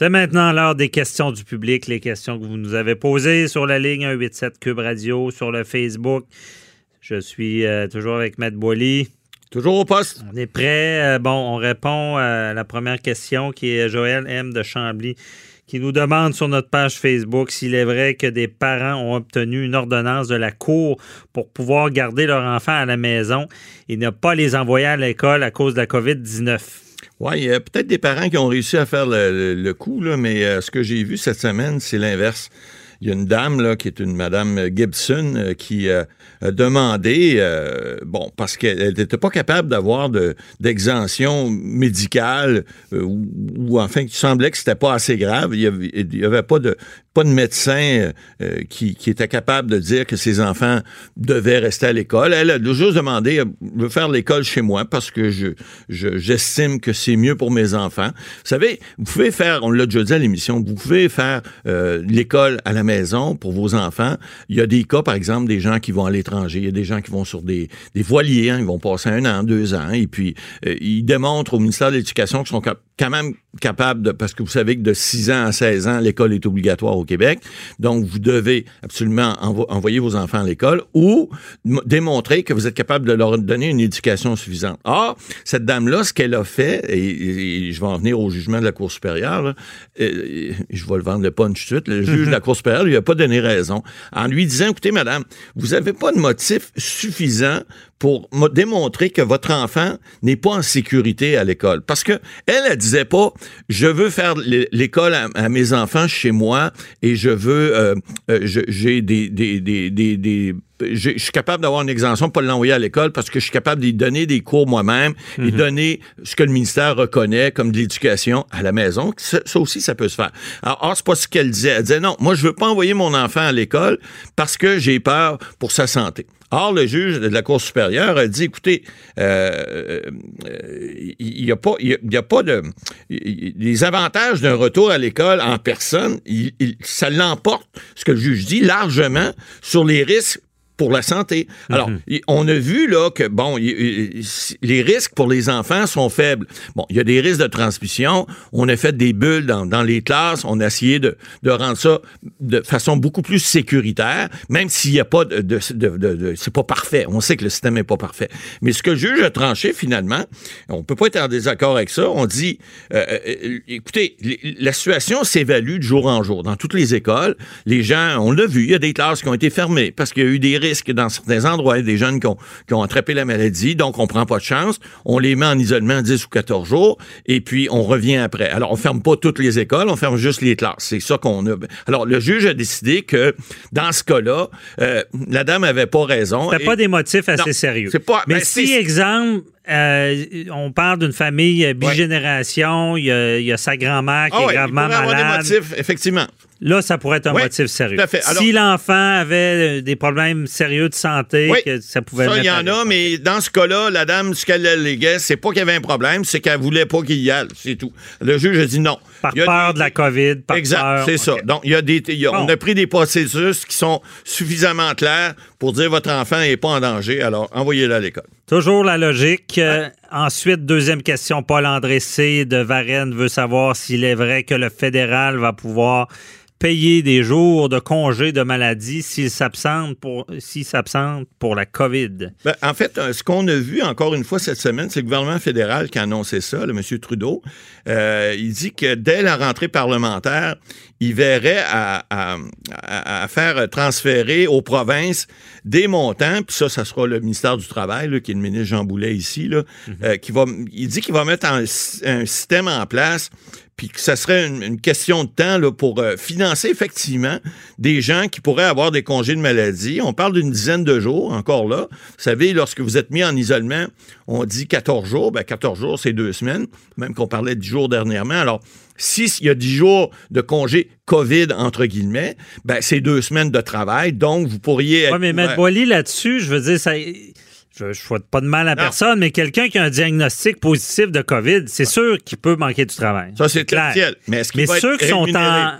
C'est maintenant l'heure des questions du public, les questions que vous nous avez posées sur la ligne 187 Cube Radio, sur le Facebook. Je suis euh, toujours avec Matt Boily. Toujours au poste. On est prêt. Euh, bon, on répond à la première question qui est Joël M. de Chambly qui nous demande sur notre page Facebook s'il est vrai que des parents ont obtenu une ordonnance de la Cour pour pouvoir garder leur enfant à la maison et ne pas les envoyer à l'école à cause de la COVID-19. Oui, il y a peut-être des parents qui ont réussi à faire le, coup, là, mais euh, ce que j'ai vu cette semaine, c'est l'inverse. Il y a une dame là, qui est une Madame Gibson euh, qui euh, a demandé, bon, parce qu'elle n'était pas capable d'avoir d'exemption médicale ou, enfin, il semblait que c'était pas assez grave. Il n'y avait, pas de pas de médecin qui, était capable de dire que ses enfants devaient rester à l'école. Elle a juste demandé, je veux faire l'école chez moi parce que je j'estime que c'est mieux pour mes enfants. Vous savez, vous pouvez faire, on l'a déjà dit à l'émission, vous pouvez faire l'école à la maison pour vos enfants. Il y a des cas, par exemple, des gens qui vont à l'étranger. Il y a des gens qui vont sur des, voiliers. Hein. ils vont passer un an, deux ans. Et puis, euh, ils démontrent au ministère de l'Éducation qu'ils sont quand même capables de... Parce que vous savez que de 6 ans à 16 ans, l'école est obligatoire au Québec. Donc, vous devez absolument envoyer vos enfants à l'école ou démontrer que vous êtes capable de leur donner une éducation suffisante. Or, cette dame-là, ce qu'elle a fait, et, je vais en venir au jugement de la Cour supérieure, je vais le vendre le punch tout de suite, le juge de la Cour supérieure lui a pas donné raison en lui disant, écoutez, madame, vous n'avez pas de motif suffisant pour démontrer que votre enfant n'est pas en sécurité à l'école. Parce que elle, elle disait pas, je veux faire l'école à, mes enfants chez moi et je veux, euh, euh, j'ai des, des, des, des je suis capable d'avoir une exemption, pas l'envoyer à l'école parce que je suis capable de donner des cours moi-même et mhm. donner ce que le ministère reconnaît comme de l'éducation à la maison. Ça, aussi, ça peut se faire. Alors, c'est pas ce qu'elle disait. Elle disait non, moi, je veux pas envoyer mon enfant à l'école parce que j'ai peur pour sa santé. Or, le juge de la Cour supérieure a dit, écoutez, euh, euh, il n'y a pas, il y a pas de, les avantages d'un retour à l'école en personne, ça l'emporte, ce que le juge dit, largement sur les risques pour la santé. Alors, mhm. on a vu là que bon, les risques pour les enfants sont faibles. Bon, il y a des risques de transmission. On a fait des bulles dans, dans les classes. On a essayé de, de, rendre ça de façon beaucoup plus sécuritaire, même s'il n'y a pas de, de, de c'est pas parfait. On sait que le système n'est pas parfait. Mais ce que le juge a tranché finalement, on peut pas être en désaccord avec ça. On dit, euh, euh, écoutez, la situation s'évalue de jour en jour dans toutes les écoles. Les gens, on l'a vu, il y a des classes qui ont été fermées parce qu'il y a eu des risques que dans certains endroits. Il y a des jeunes qui ont, attrapé la maladie, donc on prend pas de chance. On les met en isolement 10 ou 14 jours, et puis on revient après. Alors, on ferme pas toutes les écoles, on ferme juste les classes. C'est ça qu'on a. Alors, le juge a décidé que, dans ce cas-là, euh, la dame avait pas raison. C'était pas des motifs assez sérieux. Pas, Mais ben, si, exemple, euh, on parle d'une famille bigénération, il, y a, sa grand-mère qui ah est gravement malade. Avoir des motifs, effectivement. Là, ça pourrait être un motif sérieux. si l'enfant avait euh, des problèmes sérieux de santé, que ça pouvait Ça, il y en a, mais dans ce cas-là, la dame, ce qu'elle alléguait, c'est pas qu'il y avait un problème, c'est qu'elle voulait pas qu'il y aille, c'est tout. Le juge a dit non. Par peur de la COVID, par Exact, c'est ça. Donc, il y a des, on a pris des processus qui sont suffisamment clairs pour dire votre enfant n'est pas en danger, alors envoyez-le à l'école. Toujours la logique. Euh, ensuite, deuxième question, Paul-André C. de Varennes veut savoir s'il est vrai que le fédéral va pouvoir payer des jours de congé de maladie s'il s'absente pour, pour la COVID? Ben, en fait, euh, ce qu'on a vu encore une fois cette semaine, c'est le gouvernement fédéral qui a annoncé ça, le M. Trudeau. Euh, il dit que dès la rentrée parlementaire, il verrait à, faire transférer aux provinces des montants, puis ça, ça sera le ministère du Travail, qui est le ministre Jean Boulet ici, là, mm-hmm. euh, qui va, il dit qu'il va mettre un système en place puis que ça serait une, question de temps là, pour euh, financer effectivement des gens qui pourraient avoir des congés de maladie. On parle d'une dizaine de jours, encore là. Vous savez, lorsque vous êtes mis en isolement, on dit 14 jours. Ben, 14 jours, c'est deux semaines, même qu'on parlait de 10 jours dernièrement. Alors, s'il y a 10 jours de congé COVID, entre guillemets, ben, c'est deux semaines de travail. Donc, vous pourriez. Oui, mais Maître Boily, là-dessus, je veux dire, ça. Je ne souhaite pas de mal à personne, mais quelqu'un qui a un diagnostic positif de COVID, c'est sûr qu'il peut manquer du travail. Ça, c'est clair. Mais, qu'il Mais ceux qui sont en.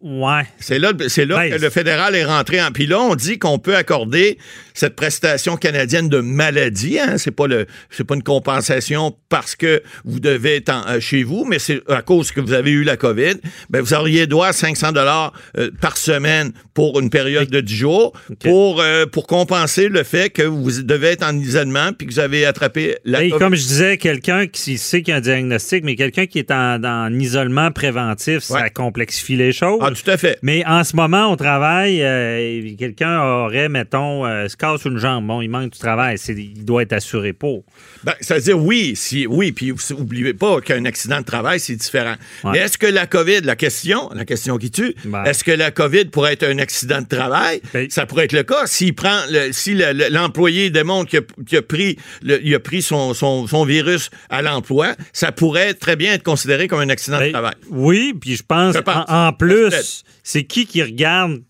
Ouais. C'est là, c'est là Ben, que le fédéral est rentré en. Puis là, on dit qu'on peut accorder cette prestation canadienne de maladie. Hein? C'est pas le, c'est pas une compensation parce que vous devez être en- euh, chez vous, mais c'est à cause que vous avez eu la COVID. Ben, vous auriez droit à 500 dollars euh, par semaine pour une période de 10 jours pour euh, pour compenser le fait que vous devez être en isolement puis que vous avez attrapé la Hey, COVID. comme je disais, quelqu'un qui sait qu'il y a un diagnostic, mais quelqu'un qui est en, en isolement préventif, ça complexifie les choses. Ah, tout à fait. Mais en ce moment, au travail, euh, quelqu'un aurait, mettons, euh, se casse une jambe. Bon, il manque du travail. Il doit être assuré pour. Ben, c'est-à-dire, oui, si, oui, puis n'oubliez pas qu'un accident de travail, c'est différent. Ouais. Mais est-ce que la COVID, la question, la question qui tue, Ben. est-ce que la COVID pourrait être un accident de travail? Ben. Ça pourrait être le cas. S'il prend, le- si le- le- l'employé démontre qu'il a, pris, le- il a pris son, son- son virus à l'emploi, ça pourrait très bien être considéré comme un accident de Ben, travail. oui, puis je pense, Je pense. En, en Peut-être. C'est qui qui regarde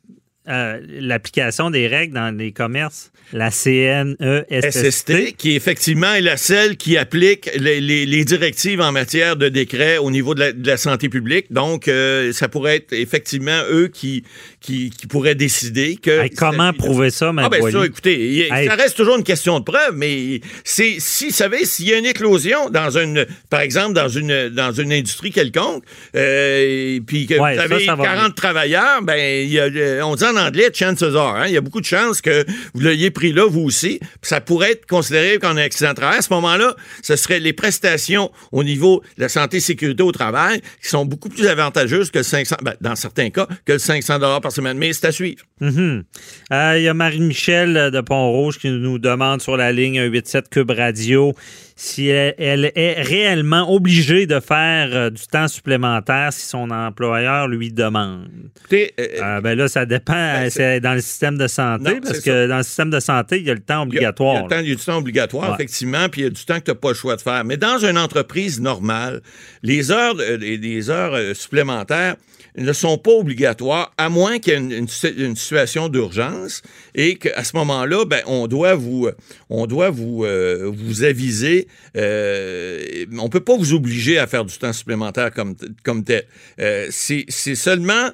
euh, l'application des règles dans les commerces? La CNESST. SST, qui effectivement est la seule qui applique les, les- les directives en matière de décret au niveau de la, de la santé publique. Donc, euh, ça pourrait être effectivement eux qui, qui, qui pourraient décider que... Hey, comment prouver ça, Ah ben ça, écoutez, Hey. ça reste toujours une question de preuve, mais c'est si, vous savez, s'il y a une éclosion dans une, par exemple, dans une, dans une industrie quelconque, euh, et puis que Ouais, vous avez ça va 40 travailleurs, ben, il y a, euh, on dit en chances are, hein, il y a beaucoup de chances que vous l'ayez pris là, vous aussi, ça pourrait être considéré comme un accident de travail. À ce moment-là, ce seraient les prestations au niveau de la santé et sécurité au travail qui sont beaucoup plus avantageuses que le 500, ben, dans certains cas, que le 500 par semaine. Mais c'est à suivre. Mhm. Euh, Il y a Marie-Michel euh, de Pont-Rouge qui nous demande sur la ligne 187 Cube Radio si elle, elle est réellement obligée de faire euh, du temps supplémentaire si son employeur lui demande. Écoutez, euh, Euh, ben là, ça dépend. Ben, c'est dans le système de santé, Non, parce que ça. dans le système de santé, il y a le temps Il y a- Il y, a obligatoire. le temps- il y a du temps obligatoire, Ouais. effectivement, puis il y a du temps que tu n'as pas le choix de faire. Mais dans une entreprise normale, les heures, les, heures supplémentaires ne sont pas obligatoires, à moins qu'il y ait une, une si- une situation d'urgence et qu'à ce moment-là, ben, on doit vous, on doit vous, euh, vous aviser. euh, on peut pas vous obliger à faire du temps supplémentaire comme, comme tel. Euh, c'est seulement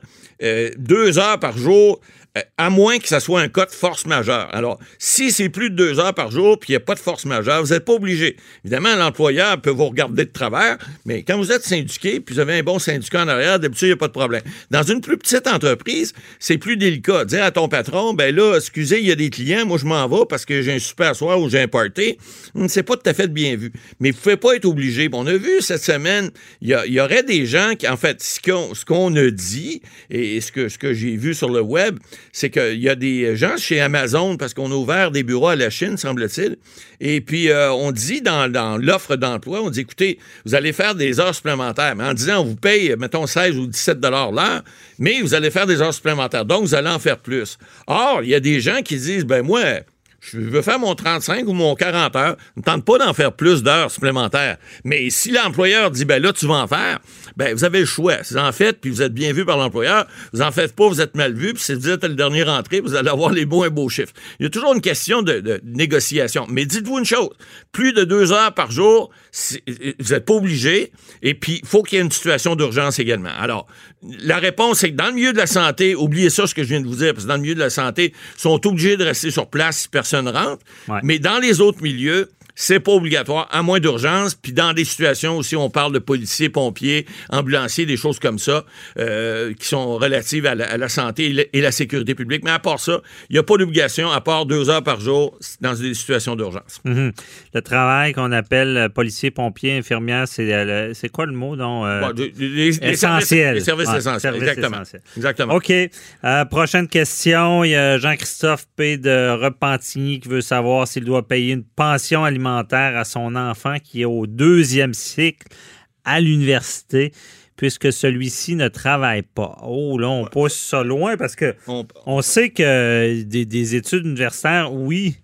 deux heures par jour à moins que ça soit un cas de force majeure. Alors, si c'est plus de deux heures par jour puis il n'y a pas de force majeure, vous n'êtes pas obligé. Évidemment, l'employeur peut vous regarder de travers, mais quand vous êtes syndiqué puis vous avez un bon syndicat en arrière, d'habitude, il n'y a pas de problème. Dans une plus petite entreprise, c'est plus délicat. Dire à ton patron, ben là, excusez, il y a des clients, moi je m'en vais parce que j'ai un super soir ou j'ai un party. Hum, C'est pas tout à fait bien vu. Mais vous ne pouvez pas être obligé. On a vu cette semaine, il y, y aurait des gens qui, en fait, ce qu'on qu'on a dit et ce que, ce que j'ai vu sur le web, c'est qu'il y a des gens chez Amazon, parce qu'on a ouvert des bureaux à la Chine, semble-t-il, et puis euh, on dit dans, l'offre d'emploi, on dit, écoutez, vous allez faire des heures supplémentaires, mais en disant, on vous paye, mettons, 16 ou 17 dollars l'heure, mais vous allez faire des heures supplémentaires, donc vous allez en faire plus. Or, il y a des gens qui disent, ben moi, je veux faire mon 35 ou mon 40 heures. Ne tente pas d'en faire plus d'heures supplémentaires. Mais si l'employeur dit, ben là, tu vas en faire, ben vous avez le choix. Si vous en faites, puis vous êtes bien vu par l'employeur, vous en faites pas, vous êtes mal vu, puis si vous êtes le dernier rentré, vous allez avoir les beaux et beaux chiffres. Il y a toujours une question de, négociation. Mais dites-vous une chose, plus de deux heures par jour, vous n'êtes pas obligé, et puis il faut qu'il y ait une situation d'urgence également. Alors, la réponse, c'est que dans le milieu de la santé, oubliez ça, ce que je viens de vous dire, parce que dans le milieu de la santé, sont obligés de rester sur place personne rentre. Ouais. Mais dans les autres milieux, c'est pas obligatoire, à moins d'urgence. Puis dans des situations aussi, on parle de policiers, pompiers, ambulanciers, des choses comme ça, euh, qui sont relatives à la, à la santé et la, et la sécurité publique. Mais à part ça, il n'y a pas d'obligation, à part deux heures par jour dans des situations d'urgence. Mhm. Le travail qu'on appelle euh, policier, pompier, infirmière, c'est euh, c'est quoi le mot? Donc, euh, Bon, services- essentiel. Les services Ouais, essentiels, services exactement. essentiels. Exactement. OK. Euh, prochaine question. Il y a Jean-Christophe P. de Repentigny qui veut savoir s'il doit payer une pension alimentaire à son enfant qui est au deuxième cycle à l'université puisque celui-ci ne travaille pas. Oh, là, on pousse ça loin parce que On- on sait que des, des études universitaires, oui,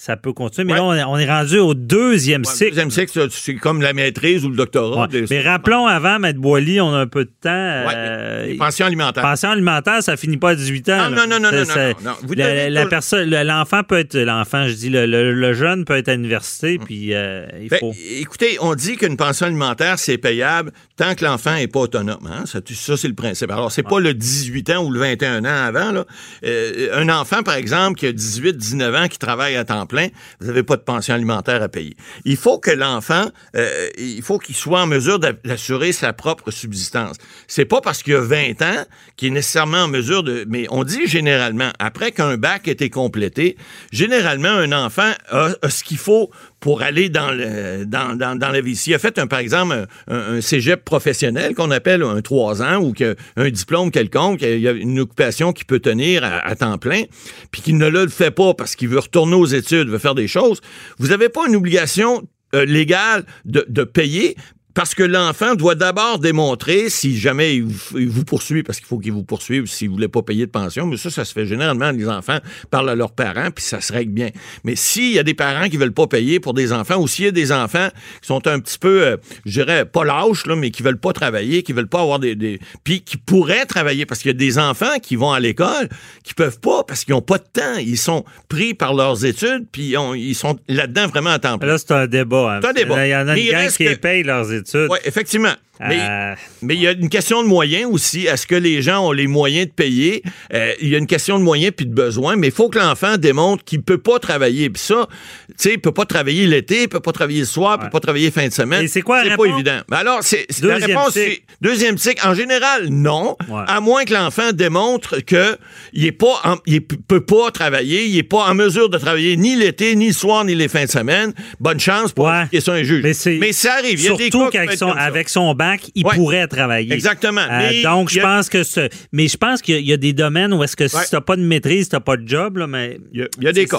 ça peut continuer. Mais Ouais. là, on est, rendu au deuxième Ouais, le cycle. deuxième cycle, c'est comme la maîtrise ou le doctorat. Ouais. Des- Mais rappelons avant, Maître Boily, on a un peu de temps. euh, les pensions alimentaires. Pension alimentaire, ça finit pas à 18 ans. Ah, non, non, non, non, ça- non, non. Vous la- personne, le- l'enfant peut être, l'enfant, je dis, le, le- le jeune peut être à l'université, puis euh, il Ben, faut. écoutez, on dit qu'une pension alimentaire, c'est payable tant que l'enfant n'est pas autonome. hein. Ça, ça, c'est le principe. Alors, c'est pas le 18 ans ou le 21 ans avant. Là. Euh, un enfant, par exemple, qui a 18, 19 ans, qui travaille à temps plein, vous n'avez pas de pension alimentaire à payer. Il faut que l'enfant, euh, il faut qu'il soit en mesure d'a- d'assurer sa propre subsistance. C'est pas parce qu'il a 20 ans qu'il est nécessairement en mesure de... Mais on dit généralement, après qu'un bac ait été complété, généralement, un enfant a, a ce qu'il faut pour aller dans, le, dans, dans, dans la vie. S'il a fait, un, par exemple, un, un professionnel qu'on appelle un 3 ans ou un diplôme quelconque, il y a une occupation qu'il peut tenir à, temps plein, puis qu'il ne le fait pas parce qu'il veut retourner aux études, veut faire des choses, vous n'avez pas une obligation euh, légale de, de payer, parce que l'enfant doit d'abord démontrer, si jamais il vous, il vous poursuit, parce qu'il faut qu'il vous poursuive s'il ne voulait pas payer de pension, mais ça, ça se fait généralement, les enfants parlent à leurs parents, puis ça se règle bien. Mais s'il y a des parents qui veulent pas payer pour des enfants, ou s'il y a des enfants qui sont un petit peu, euh, je dirais, pas lâches, là, mais qui veulent pas travailler, qui veulent pas avoir des... des puis qui pourraient travailler, parce qu'il y a des enfants qui vont à l'école, qui peuvent pas, parce qu'ils ont pas de temps. Ils sont pris par leurs études, puis ils, ont- ils sont là-dedans vraiment à temps plein. Là, c'est un débat. hein. C'est un débat. Il y en a une gang qui que- paye leurs études. Oui, effectivement. Mais, Euh, mais il y a une question de moyens aussi. Est-ce que les gens ont les moyens de payer? Euh, il y a une question de moyens puis de besoins, mais il faut que l'enfant démontre qu'il peut pas travailler. Puis ça, tu sais, il peut pas travailler l'été, il peut pas travailler le soir, il peut pas travailler fin de semaine. Et c'est quoi la C'est pas évident. Mais alors, c'est, la réponse, cycle. c'est deuxième cycle. En général, non. Ouais. À moins que l'enfant démontre que il est pas, en- il p- peut pas travailler, il est pas en mesure de travailler ni l'été, ni le soir, ni les fins de semaine. Bonne chance pour Ouais. ça à un juge. Mais c'est- ça arrive. Il y a des cas être son, avec son bac, il Ouais. pourrait travailler. Exactement. Euh, Mais donc, je a- pense que ce. Mais je pense qu'il y a- il y, a des domaines où est-ce que Ouais. si t'as pas de maîtrise, t'as pas de job, là, mais. Il y a- il y a des cas.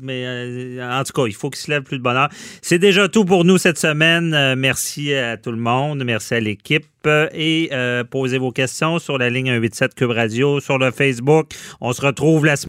Mais euh, en tout cas, il faut qu'il se lève plus de bonheur. C'est déjà tout pour nous cette semaine. Euh, merci à tout le monde. Merci à l'équipe. Et euh, posez vos questions sur la ligne 187 Cube Radio, sur le Facebook. On se retrouve la semaine